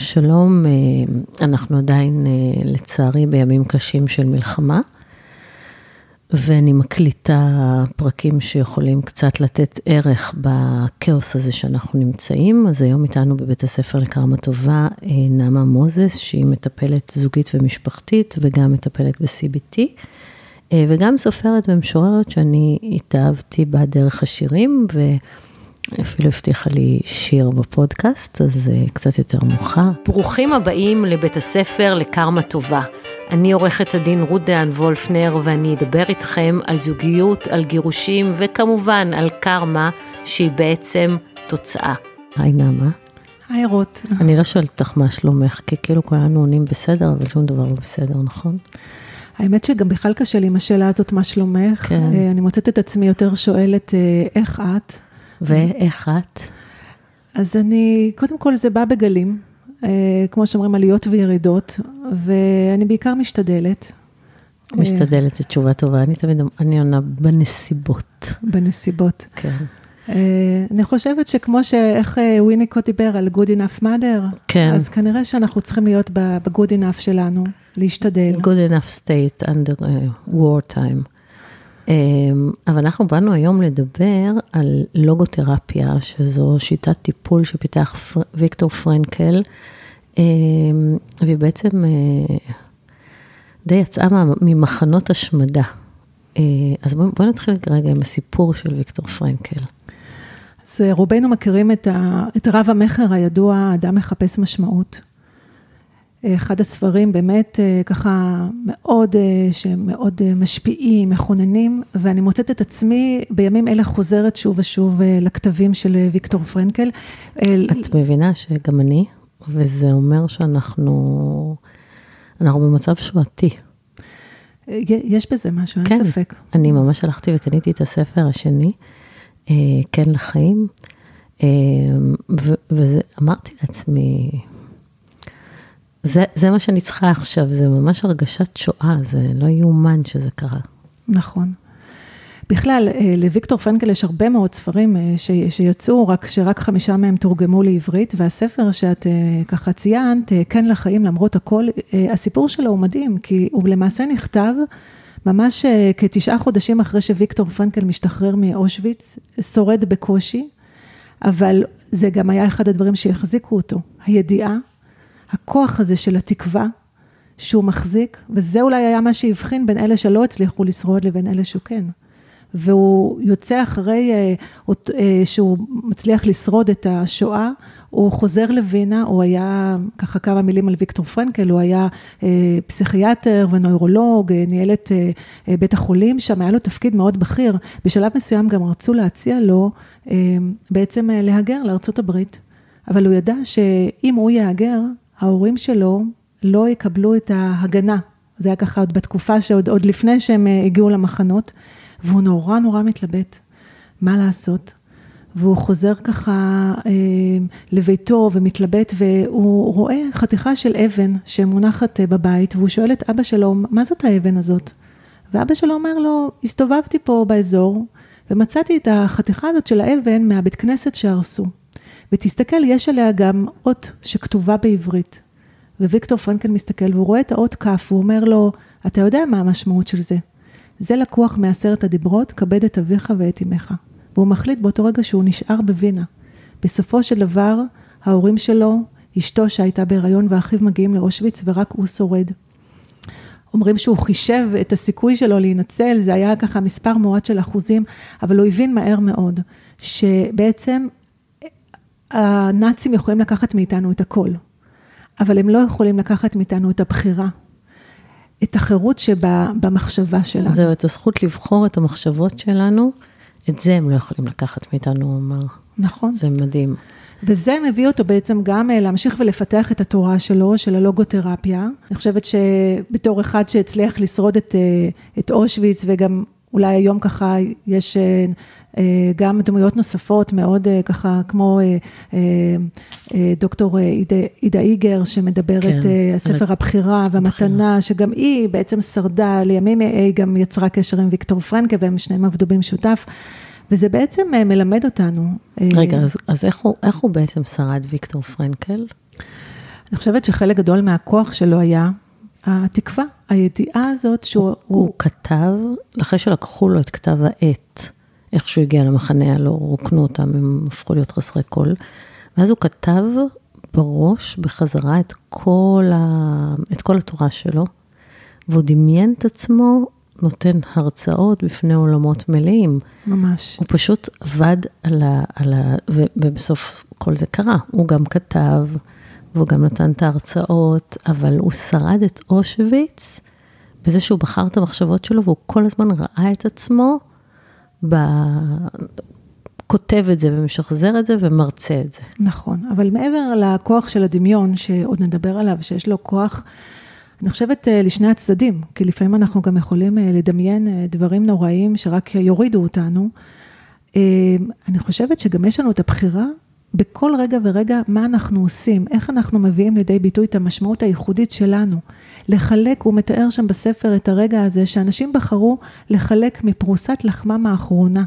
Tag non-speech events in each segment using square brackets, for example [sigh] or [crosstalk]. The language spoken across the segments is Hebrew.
שלום, אה, אנחנו עדיין אה, לצערי בימים קשים של מלחמה, ואני מקליטה פרקים שיכולים קצת לתת ערך בכאוס הזה שאנחנו נמצאים. אז היום איתנו בבית הספר לקרמה טובה אה, נעמה מוזס, שהיא מטפלת זוגית ומשפחתית וגם מטפלת ב-CBT, וגם סופרת ומשוררת שאני התאהבתי בה דרך השירים, ו... אפילו הבטיחה לי שיר בפודקאסט, אז זה קצת יותר מאוחר. ברוכים הבאים לבית הספר לקרמה טובה. אני עורכת הדין רות דהן וולפנר, ואני אדבר איתכם על זוגיות, על גירושים, וכמובן על קרמה, שהיא בעצם תוצאה. היי נעמה. היי רות. אני לא שואלת אותך מה שלומך, כי כאילו כולנו עונים בסדר, אבל שום דבר לא בסדר, נכון? האמת שגם בכלל קשה לי עם השאלה הזאת, מה שלומך. כן. אה, אני מוצאת את עצמי יותר שואלת, אה, איך את? ואיך את? אז אני, קודם כל זה בא בגלים, אה, כמו שאומרים, עליות וירידות, ואני בעיקר משתדלת. משתדלת, זו תשובה טובה, אני תמיד, אני עונה בנסיבות. בנסיבות. כן. אה, אני חושבת שכמו שאיך אה, וויניקו דיבר על good enough mother, כן. אז כנראה שאנחנו צריכים להיות ב-good enough שלנו, להשתדל. good enough state under uh, war time. אמ, אבל אנחנו באנו היום לדבר על לוגותרפיה, שזו שיטת טיפול שפיתח פר... ויקטור פרנקל, אמ, והיא בעצם אה, די יצאה ממחנות השמדה. אה, אז בואו בוא נתחיל רגע עם הסיפור של ויקטור פרנקל. אז אה, רובנו מכירים את, ה, את רב המכר הידוע, אדם מחפש משמעות. אחד הספרים באמת אה, ככה מאוד, אה, שמאוד אה, משפיעים, מכוננים, ואני מוצאת את עצמי בימים אלה חוזרת שוב ושוב לכתבים של ויקטור פרנקל. את מבינה שגם אני, וזה אומר שאנחנו, אנחנו במצב שואתי. יש בזה משהו, כן, אין ספק. אני ממש הלכתי וקניתי את הספר השני, כן לחיים, ואמרתי לעצמי, זה, זה מה שאני צריכה עכשיו, זה ממש הרגשת שואה, זה לא יאומן שזה קרה. נכון. בכלל, אה, לוויקטור פרנקל יש הרבה מאוד ספרים אה, ש, שיצאו, רק שרק חמישה מהם תורגמו לעברית, והספר שאת אה, ככה ציינת, כן לחיים למרות הכל, הסיפור שלו הוא מדהים, כי הוא למעשה נכתב ממש כתשעה חודשים אחרי שוויקטור פרנקל משתחרר מאושוויץ, שורד בקושי, אבל זה גם היה אחד הדברים שהחזיקו אותו, הידיעה הכוח הזה של התקווה שהוא מחזיק, וזה אולי היה מה שהבחין בין אלה שלא הצליחו לשרוד לבין אלה שהוא כן. והוא יוצא אחרי אה, אה, שהוא מצליח לשרוד את השואה, הוא חוזר לווינה, הוא היה, ככה כמה מילים על ויקטור פרנקל, הוא היה אה, פסיכיאטר ונוירולוג, ניהל את בית החולים, שם היה לו תפקיד מאוד בכיר. בשלב מסוים גם רצו להציע לו בעצם להגר לארצות הברית, אבל הוא ידע שאם הוא יהגר, ההורים שלו לא יקבלו את ההגנה. זה היה ככה עוד בתקופה שעוד לפני שהם אה, הגיעו למחנות, והוא נורא נורא מתלבט, מה לעשות. והוא חוזר ככה אה, לביתו ומתלבט, והוא רואה חתיכה של אבן שמונחת אה, בבית, והוא שואל את אבא שלו, מה זאת האבן הזאת? ואבא שלו אומר לו, הסתובבתי פה באזור, ומצאתי את החתיכה הזאת של האבן מהבית כנסת שהרסו. ותסתכל, יש עליה גם אות שכתובה בעברית. וויקטור פרנקל מסתכל והוא רואה את האות כ', והוא אומר לו, אתה יודע מה המשמעות של זה. זה לקוח מעשרת הדיברות, כבד את אביך ואת אמך. והוא מחליט באותו רגע שהוא נשאר בווינה. בסופו של דבר, ההורים שלו, אשתו שהייתה בהיריון ואחיו מגיעים לאושוויץ ורק הוא שורד. אומרים שהוא חישב את הסיכוי שלו להינצל, זה היה ככה מספר מועט של אחוזים, אבל הוא הבין מהר מאוד, שבעצם הנאצים יכולים לקחת מאיתנו את הכל, אבל הם לא יכולים לקחת מאיתנו את הבחירה, את החירות שבמחשבה שלנו. זהו, את הזכות לבחור את המחשבות שלנו, את זה הם לא יכולים לקחת מאיתנו, הוא אמר. נכון. זה מדהים. וזה מביא אותו בעצם גם אה, להמשיך ולפתח את התורה שלו, של הלוגותרפיה. אני חושבת שבתור אחד שהצליח לשרוד את, אה, את אושוויץ וגם אולי היום ככה יש אה, אה, גם דמויות נוספות מאוד אה, ככה כמו דוקטור עידה איגר שמדברת, כן, הספר. הבחירה והמתנה, שגם היא בעצם שרדה, לימים היא גם יצרה קשר עם ויקטור פרנקה והם שניהם עבדו במשותף. וזה בעצם מלמד אותנו. רגע, אז, אז איך, הוא, איך הוא בעצם שרד ויקטור פרנקל? אני חושבת שחלק גדול מהכוח שלו היה התקווה, הידיעה הזאת שהוא... הוא, הוא כתב, אחרי שלקחו לו את כתב העת, איך שהוא הגיע למחנה, לא רוקנו אותם, הם הפכו להיות חסרי קול, ואז הוא כתב בראש, בחזרה, את כל, ה, את כל התורה שלו, והוא דמיין את עצמו נותן הרצאות בפני עולמות מלאים. ממש. הוא פשוט עבד על ה... על ה ובסוף כל זה קרה. הוא גם כתב, והוא גם נתן את ההרצאות, אבל הוא שרד את אושוויץ בזה שהוא בחר את המחשבות שלו, והוא כל הזמן ראה את עצמו, ב... כותב את זה ומשחזר את זה ומרצה את זה. נכון, אבל מעבר לכוח של הדמיון, שעוד נדבר עליו, שיש לו כוח... אני חושבת אה, לשני הצדדים, כי לפעמים אנחנו גם יכולים אה, לדמיין אה, דברים נוראים שרק יורידו אותנו. אני חושבת שגם יש לנו את הבחירה בכל רגע ורגע מה אנחנו עושים, איך אנחנו מביאים לידי ביטוי את המשמעות הייחודית שלנו. לחלק, הוא מתאר שם בספר את הרגע הזה שאנשים בחרו לחלק מפרוסת לחמם האחרונה.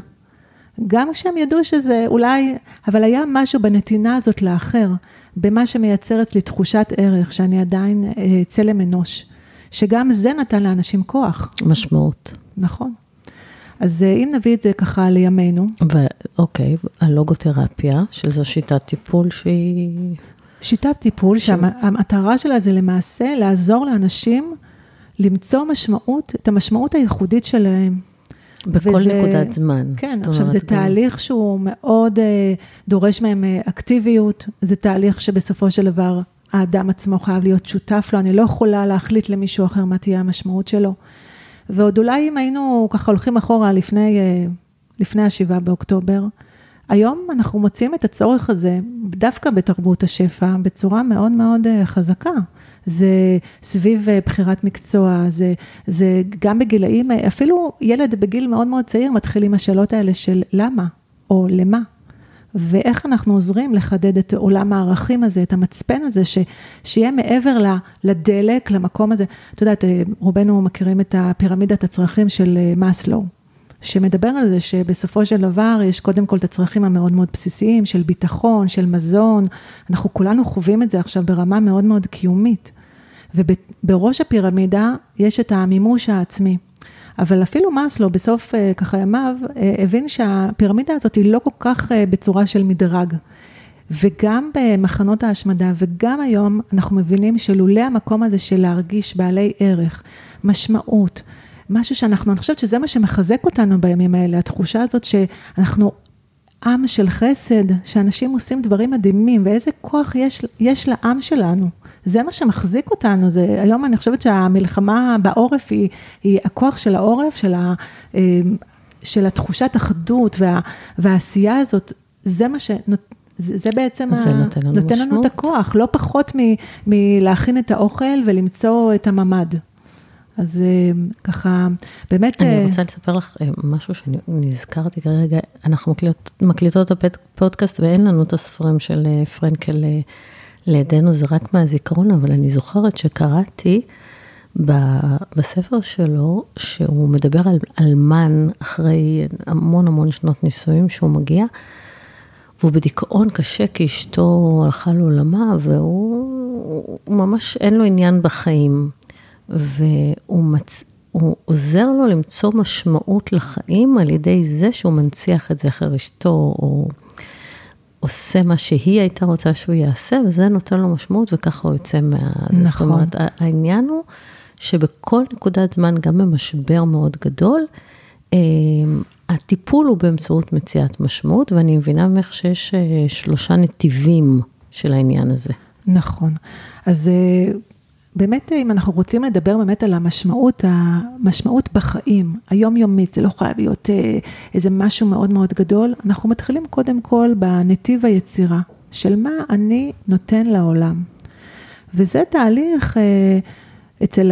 גם כשהם ידעו שזה אולי, אבל היה משהו בנתינה הזאת לאחר. במה שמייצר אצלי תחושת ערך, שאני עדיין אה, צלם אנוש, שגם זה נתן לאנשים כוח. משמעות. נכון. אז אה, אם נביא את זה ככה לימינו. אוקיי, הלוגותרפיה, שזו שיטת טיפול שהיא... שיטת טיפול ש... שהמטרה שלה זה למעשה לעזור לאנשים למצוא משמעות, את המשמעות הייחודית שלהם. בכל וזה, נקודת זמן. כן, עכשיו זה גם... תהליך שהוא מאוד uh, דורש מהם uh, אקטיביות, זה תהליך שבסופו של דבר האדם עצמו חייב להיות שותף לו, אני לא יכולה להחליט למישהו אחר מה תהיה המשמעות שלו. ועוד אולי אם היינו ככה הולכים אחורה לפני, uh, לפני השבעה באוקטובר, היום אנחנו מוצאים את הצורך הזה דווקא בתרבות השפע בצורה מאוד מאוד uh, חזקה. זה סביב אה, בחירת מקצוע, זה, זה גם בגילאים, אה, אפילו ילד בגיל מאוד מאוד צעיר מתחיל עם השאלות האלה של למה או למה. ואיך אנחנו עוזרים לחדד את עולם הערכים הזה, את המצפן הזה, ש, שיהיה מעבר לדלק, למקום הזה. את יודעת, אה, רובנו מכירים את הפירמידת הצרכים של מאסלו, שמדבר על זה שבסופו של דבר יש קודם כל את הצרכים המאוד מאוד בסיסיים של ביטחון, של מזון, אנחנו כולנו חווים את זה עכשיו ברמה מאוד מאוד קיומית. ובראש הפירמידה יש את המימוש העצמי. אבל אפילו מאסלו בסוף אה, ככה ימיו אה, הבין שהפירמידה הזאת היא לא כל כך אה, בצורה של מדרג. וגם במחנות ההשמדה וגם היום אנחנו מבינים שלולא המקום הזה של להרגיש בעלי ערך, משמעות, משהו שאנחנו, אני חושבת שזה מה שמחזק אותנו בימים האלה, התחושה הזאת שאנחנו עם של חסד, שאנשים עושים דברים מדהימים ואיזה כוח יש, יש לעם שלנו. זה מה שמחזיק אותנו, זה, היום אני חושבת שהמלחמה בעורף היא, היא הכוח של העורף, של, ה, אמ, של התחושת אחדות וה, והעשייה הזאת, זה מה ש... זה, זה בעצם זה ה... נותן, לנו, נותן לנו את הכוח, לא פחות מלהכין את האוכל ולמצוא את הממ"ד. אז אמ, ככה, באמת... אני אה, רוצה לספר לך אה, משהו שנזכרתי כרגע, אנחנו מקליטות, מקליטות את הפודקאסט ואין לנו את הספרים של אה, פרנקל לידינו זה רק מהזיכרון, אבל אני זוכרת שקראתי בספר שלו, שהוא מדבר על אלמן אחרי המון המון שנות נישואים שהוא מגיע, והוא בדיכאון קשה כי אשתו הלכה לעולמה, והוא ממש אין לו עניין בחיים. והוא מצ... הוא עוזר לו למצוא משמעות לחיים על ידי זה שהוא מנציח את זכר אשתו, או עושה מה שהיא הייתה רוצה שהוא יעשה, וזה נותן לו משמעות, וככה הוא יוצא מה... נכון. זאת אומרת, העניין הוא שבכל נקודת זמן, גם במשבר מאוד גדול, אה, הטיפול הוא באמצעות מציאת משמעות, ואני מבינה ממך שיש אה, שלושה נתיבים של העניין הזה. נכון. אז אה, באמת, אם אנחנו רוצים לדבר באמת על המשמעות, המשמעות בחיים, היומיומית, זה לא חייב להיות אה, איזה משהו מאוד מאוד גדול, אנחנו מתחילים קודם כל בנתיב היצירה, של מה אני נותן לעולם. וזה תהליך אה, אצל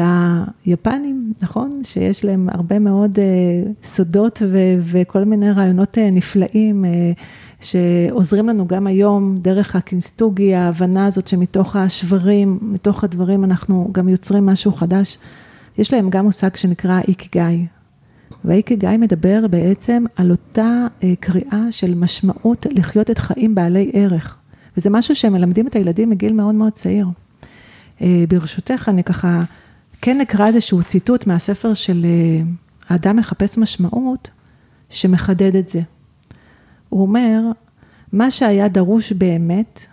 היפנים, נכון? שיש להם הרבה מאוד אה, סודות וכל מיני רעיונות נפלאים. שעוזרים לנו גם היום דרך הקינסטוגי, ההבנה הזאת שמתוך השברים, מתוך הדברים אנחנו גם יוצרים משהו חדש. יש להם גם מושג שנקרא איקיגאי. והאיקיגאי מדבר בעצם על אותה אה, קריאה של משמעות לחיות את חיים בעלי ערך. וזה משהו שהם מלמדים את הילדים מגיל מאוד מאוד צעיר. ברשותך, אני ככה כן אקרא איזשהו ציטוט מהספר של האדם מחפש משמעות, שמחדד את זה. הוא אומר, מה שהיה דרוש באמת,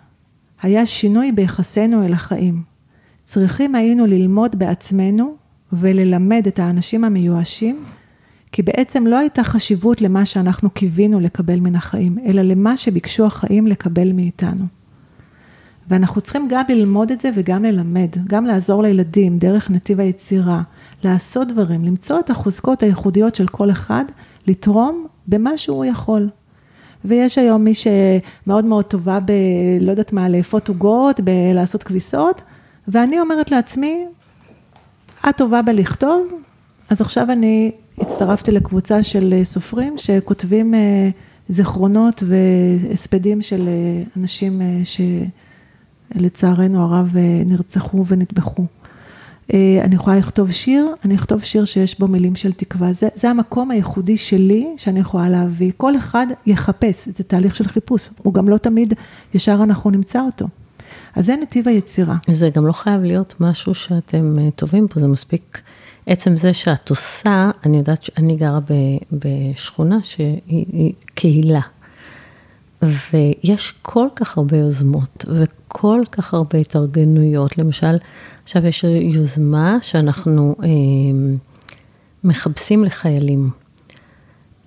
היה שינוי ביחסנו אל החיים. צריכים היינו ללמוד בעצמנו וללמד את האנשים המיואשים, כי בעצם לא הייתה חשיבות למה שאנחנו קיווינו לקבל מן החיים, אלא למה שביקשו החיים לקבל מאיתנו. ואנחנו צריכים גם ללמוד את זה וגם ללמד, גם לעזור לילדים דרך נתיב היצירה, לעשות דברים, למצוא את החוזקות הייחודיות של כל אחד, לתרום במה שהוא יכול. ויש היום מי שמאוד מאוד טובה ב... לא יודעת מה, לאפות עוגות, בלעשות כביסות, ואני אומרת לעצמי, את טובה בלכתוב, אז עכשיו אני הצטרפתי לקבוצה של סופרים שכותבים אה, זיכרונות והספדים של אה, אנשים אה, שלצערנו הרב נרצחו ונטבחו. אני יכולה לכתוב שיר, אני אכתוב שיר שיש בו מילים של תקווה. זה, זה המקום הייחודי שלי שאני יכולה להביא. כל אחד יחפש, זה תהליך של חיפוש. הוא גם לא תמיד ישר אנחנו נמצא אותו. אז זה נתיב היצירה. זה גם לא חייב להיות משהו שאתם אה, טובים פה, זה מספיק עצם זה שאת עושה, אני יודעת שאני גרה בשכונה שהיא קהילה. ויש כל כך הרבה יוזמות וכל כך הרבה התארגנויות. למשל, עכשיו יש יוזמה שאנחנו אה, מכבסים לחיילים.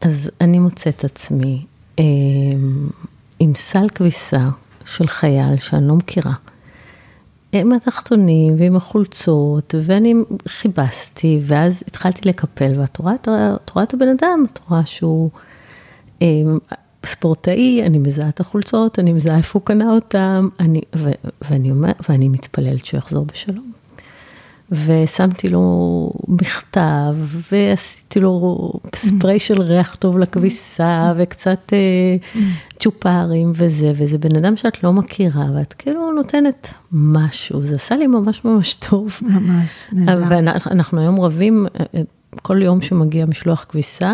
אז אני מוצאת עצמי אה, עם סל כביסה של חייל שאני לא מכירה. עם התחתונים ועם החולצות, ואני חיבסתי, ואז התחלתי לקפל, ואת רואה, את רואה את הבן אדם, את רואה שהוא אה, ספורטאי, אני מזהה את החולצות, אני מזהה איפה הוא קנה אותם, אני, ו, ואני, אומר, ואני מתפללת שהוא יחזור בשלום. ושמתי לו מכתב, ועשיתי לו ספרי של ריח טוב לכביסה, וקצת אה, צ'ופרים וזה, וזה בן אדם שאת לא מכירה, ואת כאילו נותנת משהו, זה עשה לי ממש ממש טוב. ממש, נהדר. ואנחנו היום רבים, אה, כל יום שמגיע משלוח כביסה,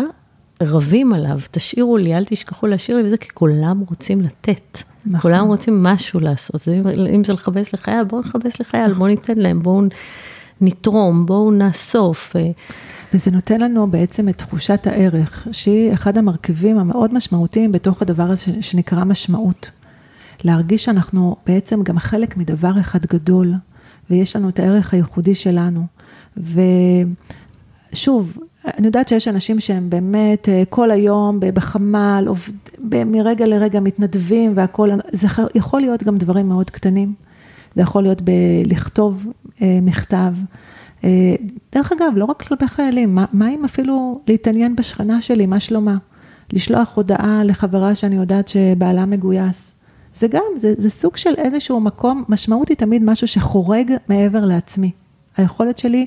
רבים עליו, תשאירו לי, אל תשכחו להשאיר לי וזה, כי כולם רוצים לתת. נכון. כולם רוצים משהו לעשות, אם זה לכבס לחייל, בואו נכבס לחייל, בואו ניתן להם, בואו נתרום, בואו נאסוף. אה. וזה נותן לנו בעצם את תחושת הערך, שהיא אחד המרכיבים המאוד משמעותיים בתוך הדבר הזה שנקרא משמעות. להרגיש שאנחנו בעצם גם חלק מדבר אחד גדול, ויש לנו את הערך הייחודי שלנו. ושוב, אני יודעת שיש אנשים שהם באמת אה, כל היום בחמ"ל, מרגע לרגע מתנדבים והכול, זה יכול להיות גם דברים מאוד קטנים. זה יכול להיות בלכתוב אה, מכתב. אה, דרך אגב, לא רק כלפי חיילים, מה, מה אם אפילו להתעניין בשכנה שלי, מה שלומה? לשלוח הודעה לחברה שאני יודעת שבעלה מגויס. זה גם, זה, זה סוג של איזשהו מקום, משמעות היא תמיד משהו שחורג מעבר לעצמי. היכולת שלי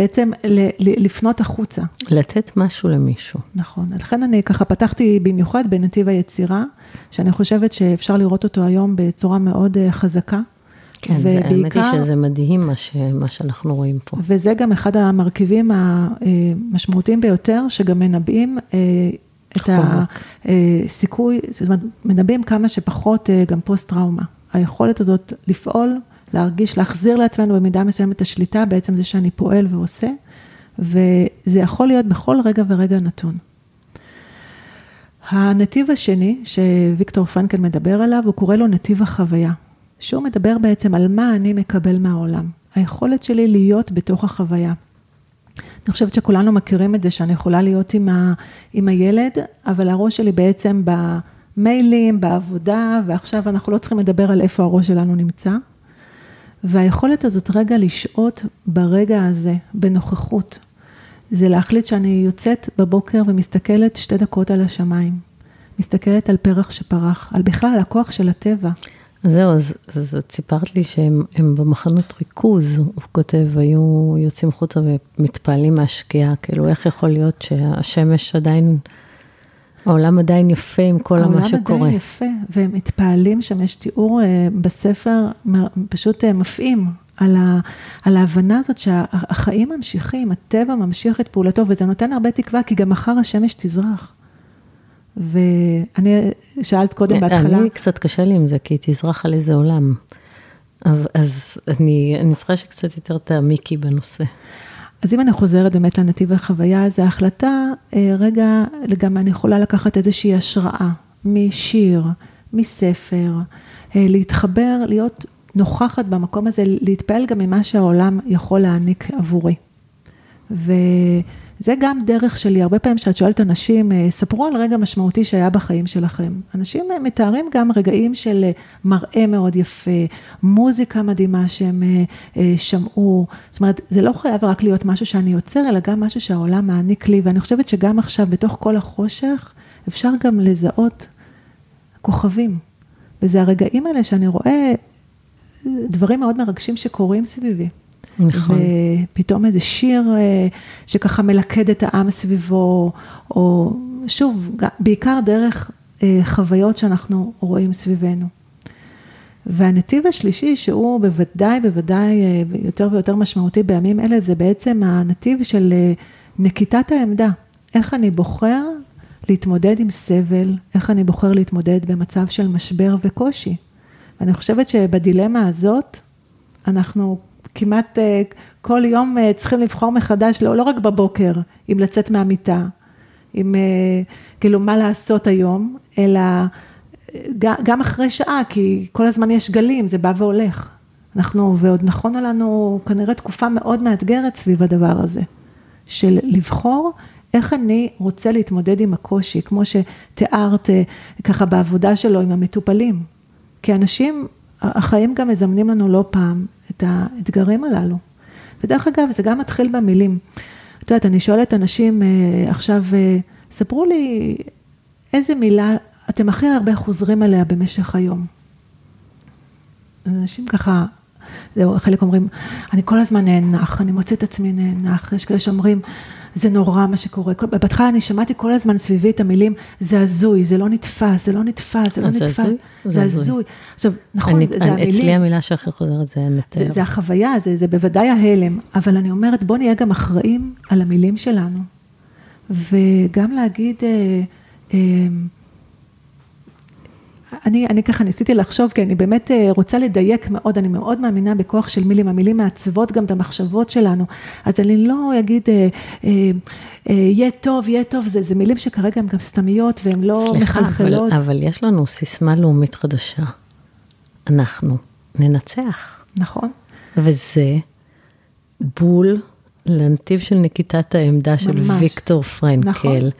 בעצם ל, ל, לפנות החוצה. לתת משהו למישהו. נכון, לכן אני ככה פתחתי במיוחד בנתיב היצירה, שאני חושבת שאפשר לראות אותו היום בצורה מאוד אה, חזקה. כן, ובעיקר, האמת היא שזה מדהים מה, ש, מה שאנחנו רואים פה. וזה גם אחד המרכיבים המשמעותיים ביותר, שגם מנבאים אה, את הסיכוי, זאת אומרת, מנבאים כמה שפחות אה, גם פוסט-טראומה. היכולת הזאת לפעול, להרגיש, להחזיר לעצמנו במידה מסוימת את השליטה, בעצם זה שאני פועל ועושה, וזה יכול להיות בכל רגע ורגע נתון. הנתיב השני, שוויקטור פרנקל מדבר עליו, הוא קורא לו נתיב החוויה. שהוא מדבר בעצם על מה אני מקבל מהעולם. היכולת שלי להיות בתוך החוויה. אני חושבת שכולנו מכירים את זה, שאני יכולה להיות עם, ה, עם הילד, אבל הראש שלי בעצם במיילים, בעבודה, ועכשיו אנחנו לא צריכים לדבר על איפה הראש שלנו נמצא. והיכולת הזאת רגע לשהות ברגע הזה, בנוכחות, זה להחליט שאני יוצאת בבוקר ומסתכלת שתי דקות על השמיים. מסתכלת על פרח שפרח, על בכלל על הכוח של הטבע. זהו, אז, אז את סיפרת לי שהם במחנות ריכוז, הוא כותב, היו יוצאים חוצה ומתפעלים מהשקיעה, כאילו איך יכול להיות שהשמש עדיין, העולם עדיין יפה עם כל מה שקורה. העולם עדיין יפה, והם מתפעלים שם, יש תיאור אה, בספר פשוט אה, מפעים. על, ה, על ההבנה הזאת שהחיים ממשיכים, הטבע ממשיך את פעולתו, וזה נותן הרבה תקווה, כי גם מחר השמש תזרח. ואני שאלת קודם בהתחלה. אני קצת קשה לי עם זה, כי תזרח על איזה עולם. אז אני, אני צריכה שקצת יותר תעמיקי בנושא. אז אם אני חוזרת באמת לנתיב החוויה, זה החלטה, אה, רגע, גם אני יכולה לקחת איזושהי השראה משיר, מספר, אה, להתחבר, להיות נוכחת במקום הזה, להתפעל גם ממה שהעולם יכול להעניק עבורי. וזה גם דרך שלי, הרבה פעמים כשאת שואלת אנשים, אה, ספרו על רגע משמעותי שהיה בחיים שלכם. אנשים אה, מתארים גם רגעים של אה, מראה מאוד יפה, מוזיקה מדהימה שהם שמעו. זאת אומרת, זה לא חייב רק להיות משהו שאני יוצר, אלא גם משהו שהעולם מעניק לי, ואני חושבת שגם עכשיו, בתוך כל החושך, אפשר גם לזהות כוכבים. וזה הרגעים האלה שאני רואה דברים מאוד מרגשים שקורים סביבי. נכון. ופתאום איזה שיר אה, שככה מלכד את העם סביבו, או שוב, בעיקר דרך אה, חוויות שאנחנו רואים סביבנו. והנתיב השלישי, שהוא בוודאי, בוודאי אה, יותר ויותר משמעותי בימים אלה, זה בעצם הנתיב של נקיטת העמדה. איך אני בוחר להתמודד עם סבל, איך אני בוחר להתמודד במצב של משבר וקושי. ואני חושבת שבדילמה הזאת, אנחנו כמעט אה, כל יום אה, צריכים לבחור מחדש, לא, לא רק בבוקר, אם לצאת מהמיטה, אם אה, כאילו מה לעשות היום, אלא גם אחרי שעה, כי כל הזמן יש גלים, זה בא והולך. אנחנו, ועוד נכונה לנו כנראה תקופה מאוד מאתגרת סביב הדבר הזה, של לבחור איך אני רוצה להתמודד עם הקושי, כמו שתיארת ככה בעבודה שלו עם המטופלים. כי אנשים, החיים גם מזמנים לנו לא פעם את האתגרים הללו. ודרך אגב, זה גם מתחיל במילים. את יודעת, אני שואלת אנשים אה, עכשיו, אה, ספרו לי איזה מילה אתם הכי הרבה חוזרים עליה במשך היום. אנשים ככה, זהו, חלק אומרים, אני כל הזמן נאנח, אני מוצא את עצמי נאנח, יש כאלה שאומרים, זה נורא מה שקורה. בהתחלה אני שמעתי כל הזמן סביבי את המילים, זה הזוי, זה לא נתפס, זה לא נתפס, זה לא נתפס. זה הזוי? עכשיו, נכון, אני, זה, זה המילים. אצלי המילה שהכי חוזרת זה נתאר. זה, זה החוויה, זה, זה בוודאי ההלם, אבל אני אומרת, בוא נהיה גם אחראים על המילים שלנו. וגם להגיד, אה, אה, אני, אני ככה ניסיתי לחשוב, כי אני באמת אה, רוצה לדייק מאוד, אני מאוד מאמינה בכוח של מילים, המילים מעצבות גם את המחשבות שלנו, אז אני לא אגיד, אה, אה, אה, יהיה טוב, יהיה טוב, זה, זה מילים שכרגע הן גם סתמיות והן לא סליחה, מחלחלות. סליחה, אבל, אבל יש לנו סיסמה לאומית חדשה, אנחנו ננצח. נכון. וזה בול לנתיב של נקיטת העמדה ממש. של ויקטור פרנקל. נכון.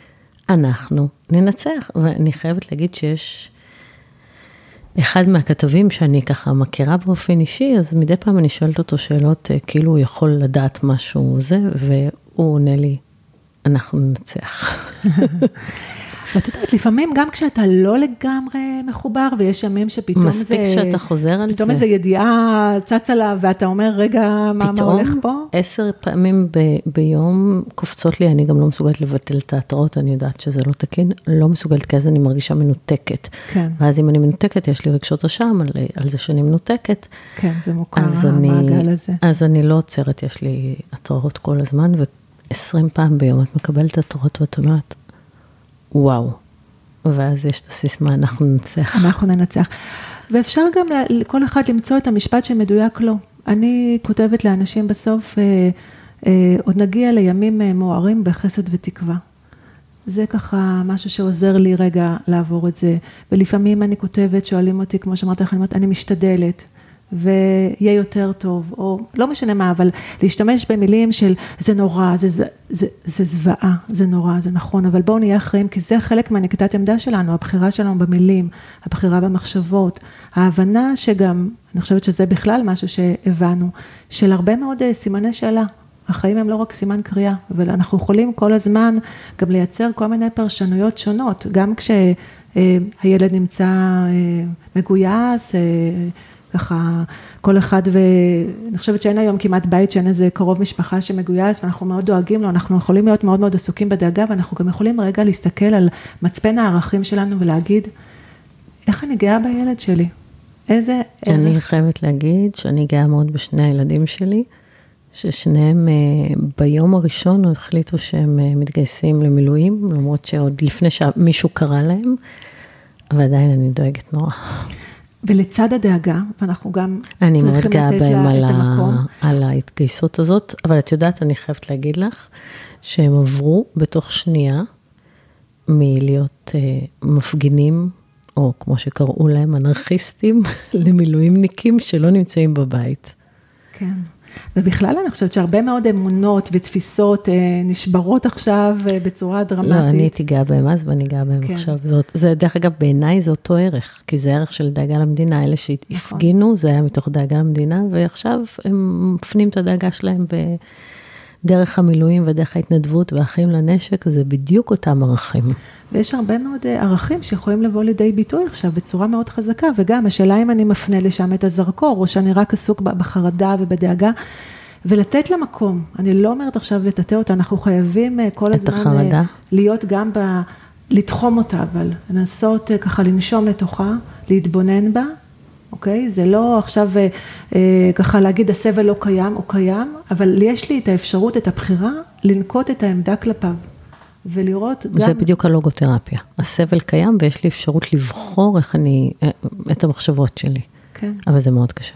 אנחנו ננצח, ואני חייבת להגיד שיש... אחד מהכתבים שאני ככה מכירה באופן אישי, אז מדי פעם אני שואלת אותו שאלות, אה, כאילו הוא יכול לדעת משהו זה, והוא עונה לי, אנחנו ננצח. [laughs] ואת יודעת, לפעמים גם כשאתה לא לגמרי מחובר, ויש ימים שפתאום מספיק זה... מספיק שאתה חוזר על זה. פתאום איזו ידיעה צצה לה, ואתה אומר, רגע, מה, מה הולך פה? פתאום עשר פעמים ב, ביום קופצות לי, אני גם לא מסוגלת לבטל תיאטראות, אני יודעת שזה לא תקין, לא מסוגלת, כי אז אני מרגישה מנותקת. כן. ואז אם אני מנותקת, יש לי רגשות אשם על, על זה שאני מנותקת. כן, זה מוכר, המעגל הזה. אז אני לא עוצרת, יש לי התראות כל הזמן, ו-20 פעם ביום את מקבלת התראות ואת אומרת, וואו. ואז יש את הסיסמה, אנחנו ננצח. אנחנו ננצח. ואפשר גם לכל אחד למצוא את המשפט שמדויק לו. אני כותבת לאנשים בסוף, אה, אה, עוד נגיע לימים אה, מוארים בחסד ותקווה. זה ככה משהו שעוזר לי רגע לעבור את זה. ולפעמים אני כותבת, שואלים אותי, כמו שאמרת לך, אני אומרת, אני משתדלת. ויהיה יותר טוב, או לא משנה מה, אבל להשתמש במילים של זה נורא, זה, זה, זה, זה זוועה, זה נורא, זה נכון, אבל בואו נהיה אחראים, כי זה חלק מהנקודת עמדה שלנו, הבחירה שלנו במילים, הבחירה במחשבות, ההבנה שגם, אני חושבת שזה בכלל משהו שהבנו, של הרבה מאוד אה, סימני שאלה. החיים הם לא רק סימן קריאה, אבל אנחנו יכולים כל הזמן גם לייצר כל מיני פרשנויות שונות, גם כשהילד נמצא אה, מגויס, אה, ככה כל אחד ואני חושבת שאין היום כמעט בית שאין איזה קרוב משפחה שמגויס ואנחנו מאוד דואגים לו, אנחנו יכולים להיות מאוד מאוד עסוקים בדאגה ואנחנו גם יכולים רגע להסתכל על מצפן הערכים שלנו ולהגיד, איך אני גאה בילד שלי? איזה? אני חייבת להגיד שאני גאה מאוד בשני הילדים שלי, ששניהם אה, ביום הראשון החליטו שהם אה, מתגייסים למילואים, למרות שעוד לפני שמישהו קרא להם, ועדיין אני דואגת נורא. ולצד הדאגה, ואנחנו גם אני מאוד צריכים גאה לתת בהם לה את. המקום. על ההתגייסות הזאת, אבל את יודעת, אני חייבת להגיד לך, שהם עברו בתוך שנייה מלהיות אה, מפגינים, או כמו שקראו להם, אנרכיסטים, [laughs] למילואימניקים שלא נמצאים בבית. כן. ובכלל אני חושבת שהרבה מאוד אמונות ותפיסות אה, נשברות עכשיו אה, בצורה דרמטית. לא, אני הייתי גאה בהם אז ואני גאה בהם כן. עכשיו. זאת, זה, דרך אגב, בעיניי זה אותו ערך, כי זה ערך של דאגה למדינה. אלה שהפגינו, זה היה מתוך דאגה למדינה, ועכשיו הם מפנים את הדאגה שלהם בדרך המילואים ודרך ההתנדבות והאחים לנשק, זה בדיוק אותם ערכים. ויש הרבה מאוד אה, ערכים שיכולים לבוא לידי ביטוי עכשיו בצורה מאוד חזקה, וגם השאלה אם אני מפנה לשם את הזרקור, או שאני רק עסוק בחרדה ובדאגה, ולתת לה מקום. אני לא אומרת עכשיו לטאטא אותה, אנחנו חייבים אה, כל הזמן אה, החרדה. להיות גם ב... לתחום אותה, אבל לנסות ככה לנשום לתוכה, להתבונן בה, אוקיי? זה לא עכשיו אה, ככה להגיד הסבל לא קיים, הוא קיים, אבל יש לי את האפשרות, את הבחירה, לנקוט את העמדה כלפיו. ולראות גם... זה בדיוק הלוגותרפיה. הסבל קיים ויש לי אפשרות לבחור איך אני, אה, את המחשבות שלי. כן. אבל זה מאוד קשה.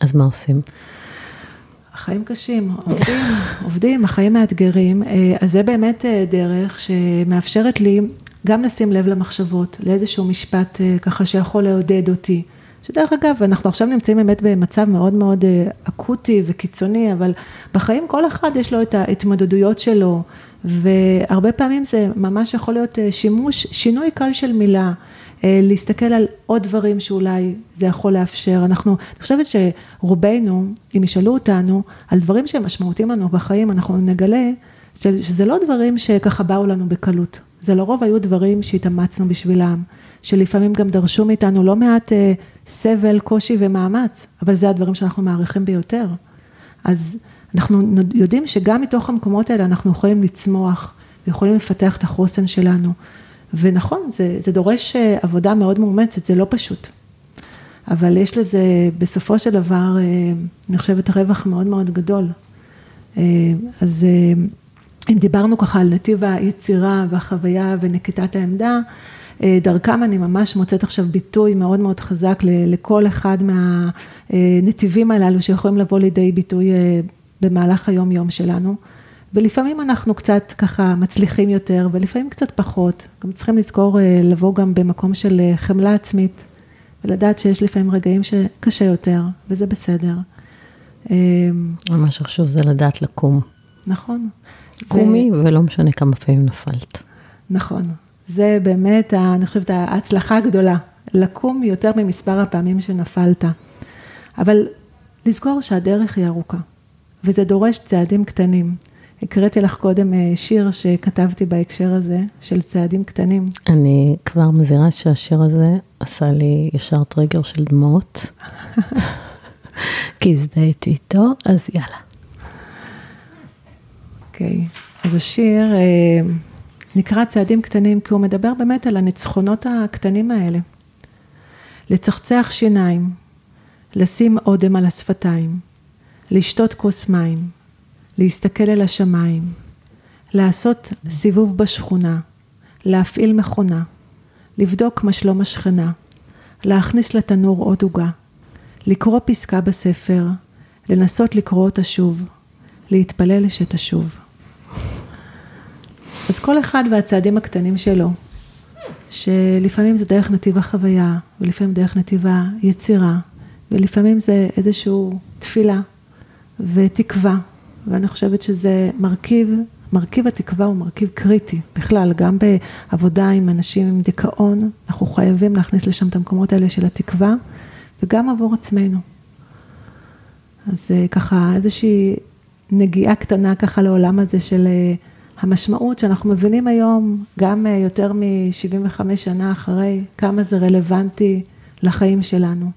אז מה עושים? החיים קשים, עובדים, עובדים, החיים מאתגרים, אה, אז זה באמת אה, דרך שמאפשרת לי גם לשים לב למחשבות, לאיזשהו משפט ככה שיכול לעודד אותי. שדרך אגב, אנחנו עכשיו נמצאים באמת במצב מאוד מאוד אקוטי וקיצוני, אבל בחיים כל אחד יש לו את ההתמודדויות שלו, והרבה פעמים זה ממש יכול להיות אה, שימוש, שינוי קל של מילה. אה, להסתכל על עוד דברים שאולי זה יכול לאפשר. אנחנו, אני חושבת שרובנו, אם ישאלו אותנו על דברים שהם משמעותיים לנו בחיים, אנחנו נגלה שזה לא דברים שככה באו לנו בקלות. זה לרוב היו דברים שהתאמצנו בשבילם, שלפעמים גם דרשו מאיתנו לא מעט אה, סבל, קושי ומאמץ, אבל זה הדברים שאנחנו מעריכים ביותר. אז אנחנו יודעים שגם מתוך המקומות האלה אנחנו יכולים לצמוח, ויכולים לפתח את החוסן שלנו. ונכון, זה, זה דורש אה, עבודה מאוד מאומצת, זה לא פשוט. אבל יש לזה בסופו של דבר, אה, אני חושבת, רווח מאוד מאוד גדול. אה, אז אם דיברנו ככה על נתיב היצירה והחוויה ונקיטת העמדה, דרכם אני ממש מוצאת עכשיו ביטוי מאוד מאוד חזק לכל אחד מהנתיבים הללו שיכולים לבוא לידי ביטוי במהלך היום-יום שלנו. ולפעמים אנחנו קצת ככה מצליחים יותר, ולפעמים קצת פחות. גם צריכים לזכור אה, לבוא גם במקום של אה, חמלה עצמית, ולדעת שיש לפעמים רגעים שקשה יותר, וזה בסדר. אה, מה שחשוב זה לדעת לקום. נכון. קומי, ולא משנה כמה פעמים נפלת. נכון. זה באמת, ה- אני חושבת, ההצלחה הגדולה, לקום יותר ממספר הפעמים שנפלת. אבל לזכור שהדרך היא ארוכה, וזה דורש צעדים קטנים. הקראתי לך קודם אה, שיר שכתבתי בהקשר הזה, של צעדים קטנים. אני כבר מזהירה שהשיר הזה עשה לי ישר טריגר של דמעות, [laughs] כי הזדהיתי איתו, אז יאללה. אוקיי, אז השיר אה, נקרא צעדים קטנים, כי הוא מדבר באמת על הניצחונות הקטנים האלה. לצחצח שיניים, לשים אודם על השפתיים, לשתות כוס מים, להסתכל אל השמיים, לעשות סיבוב בשכונה, להפעיל מכונה, לבדוק מה שלום השכנה, להכניס לתנור עוד עוגה, לקרוא פסקה בספר, לנסות לקרוא אותה שוב, להתפלל שתשוב. אז כל אחד והצעדים הקטנים שלו, שלפעמים זה דרך נתיב החוויה, ולפעמים דרך נתיב היצירה, ולפעמים זה איזושהי תפילה ותקווה, ואני חושבת שזה מרכיב, מרכיב התקווה הוא מרכיב קריטי, בכלל, גם בעבודה עם אנשים עם דיכאון, אנחנו חייבים להכניס לשם את המקומות האלה של התקווה, וגם עבור עצמנו. אז אה, ככה איזושהי נגיעה קטנה ככה לעולם הזה של אה, המשמעות שאנחנו מבינים היום, גם אה, יותר מ-75 שנה אחרי, כמה זה רלוונטי לחיים שלנו.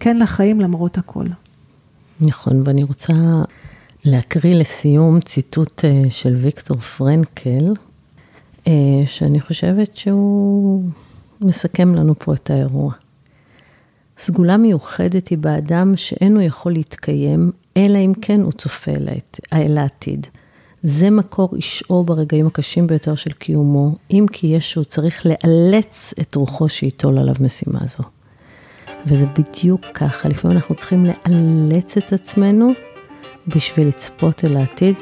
כן לחיים למרות הכל. נכון, ואני רוצה להקריא לסיום ציטוט אה, של ויקטור פרנקל, אה, שאני חושבת שהוא מסכם לנו פה את האירוע. סגולה מיוחדת היא באדם שאינו יכול להתקיים, אלא אם כן הוא צופה אל העת- אל העתיד. זה מקור אישו ברגעים הקשים ביותר של קיומו, אם כי ישו צריך לאלץ את רוחו שייטול עליו משימה זו. וזה בדיוק ככה, לפעמים אנחנו צריכים לאלץ את עצמנו בשביל לצפות אל העתיד,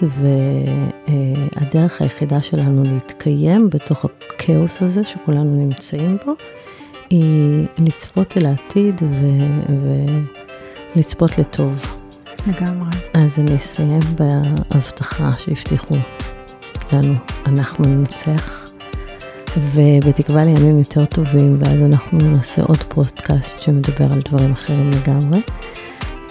והדרך היחידה שלנו להתקיים בתוך הכאוס הזה שכולנו נמצאים בו, היא לצפות אל העתיד ולצפות לטוב. לגמרי. אז אני אסיים בהבטחה שהבטיחו לנו, אנחנו ננצח, ובתקווה לימים יותר טובים, ואז אנחנו נעשה עוד פודקאסט שמדבר על דברים אחרים לגמרי.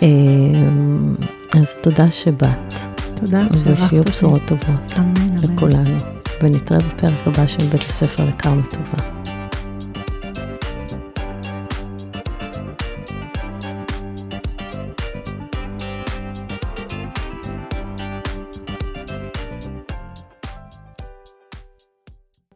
אמ, אז תודה שבאת. תודה אותי. ושיהיו בשורות טובות אמן, אמן. לכולנו. ונתראה בפרק הבא של בית הספר לקרמה טובה.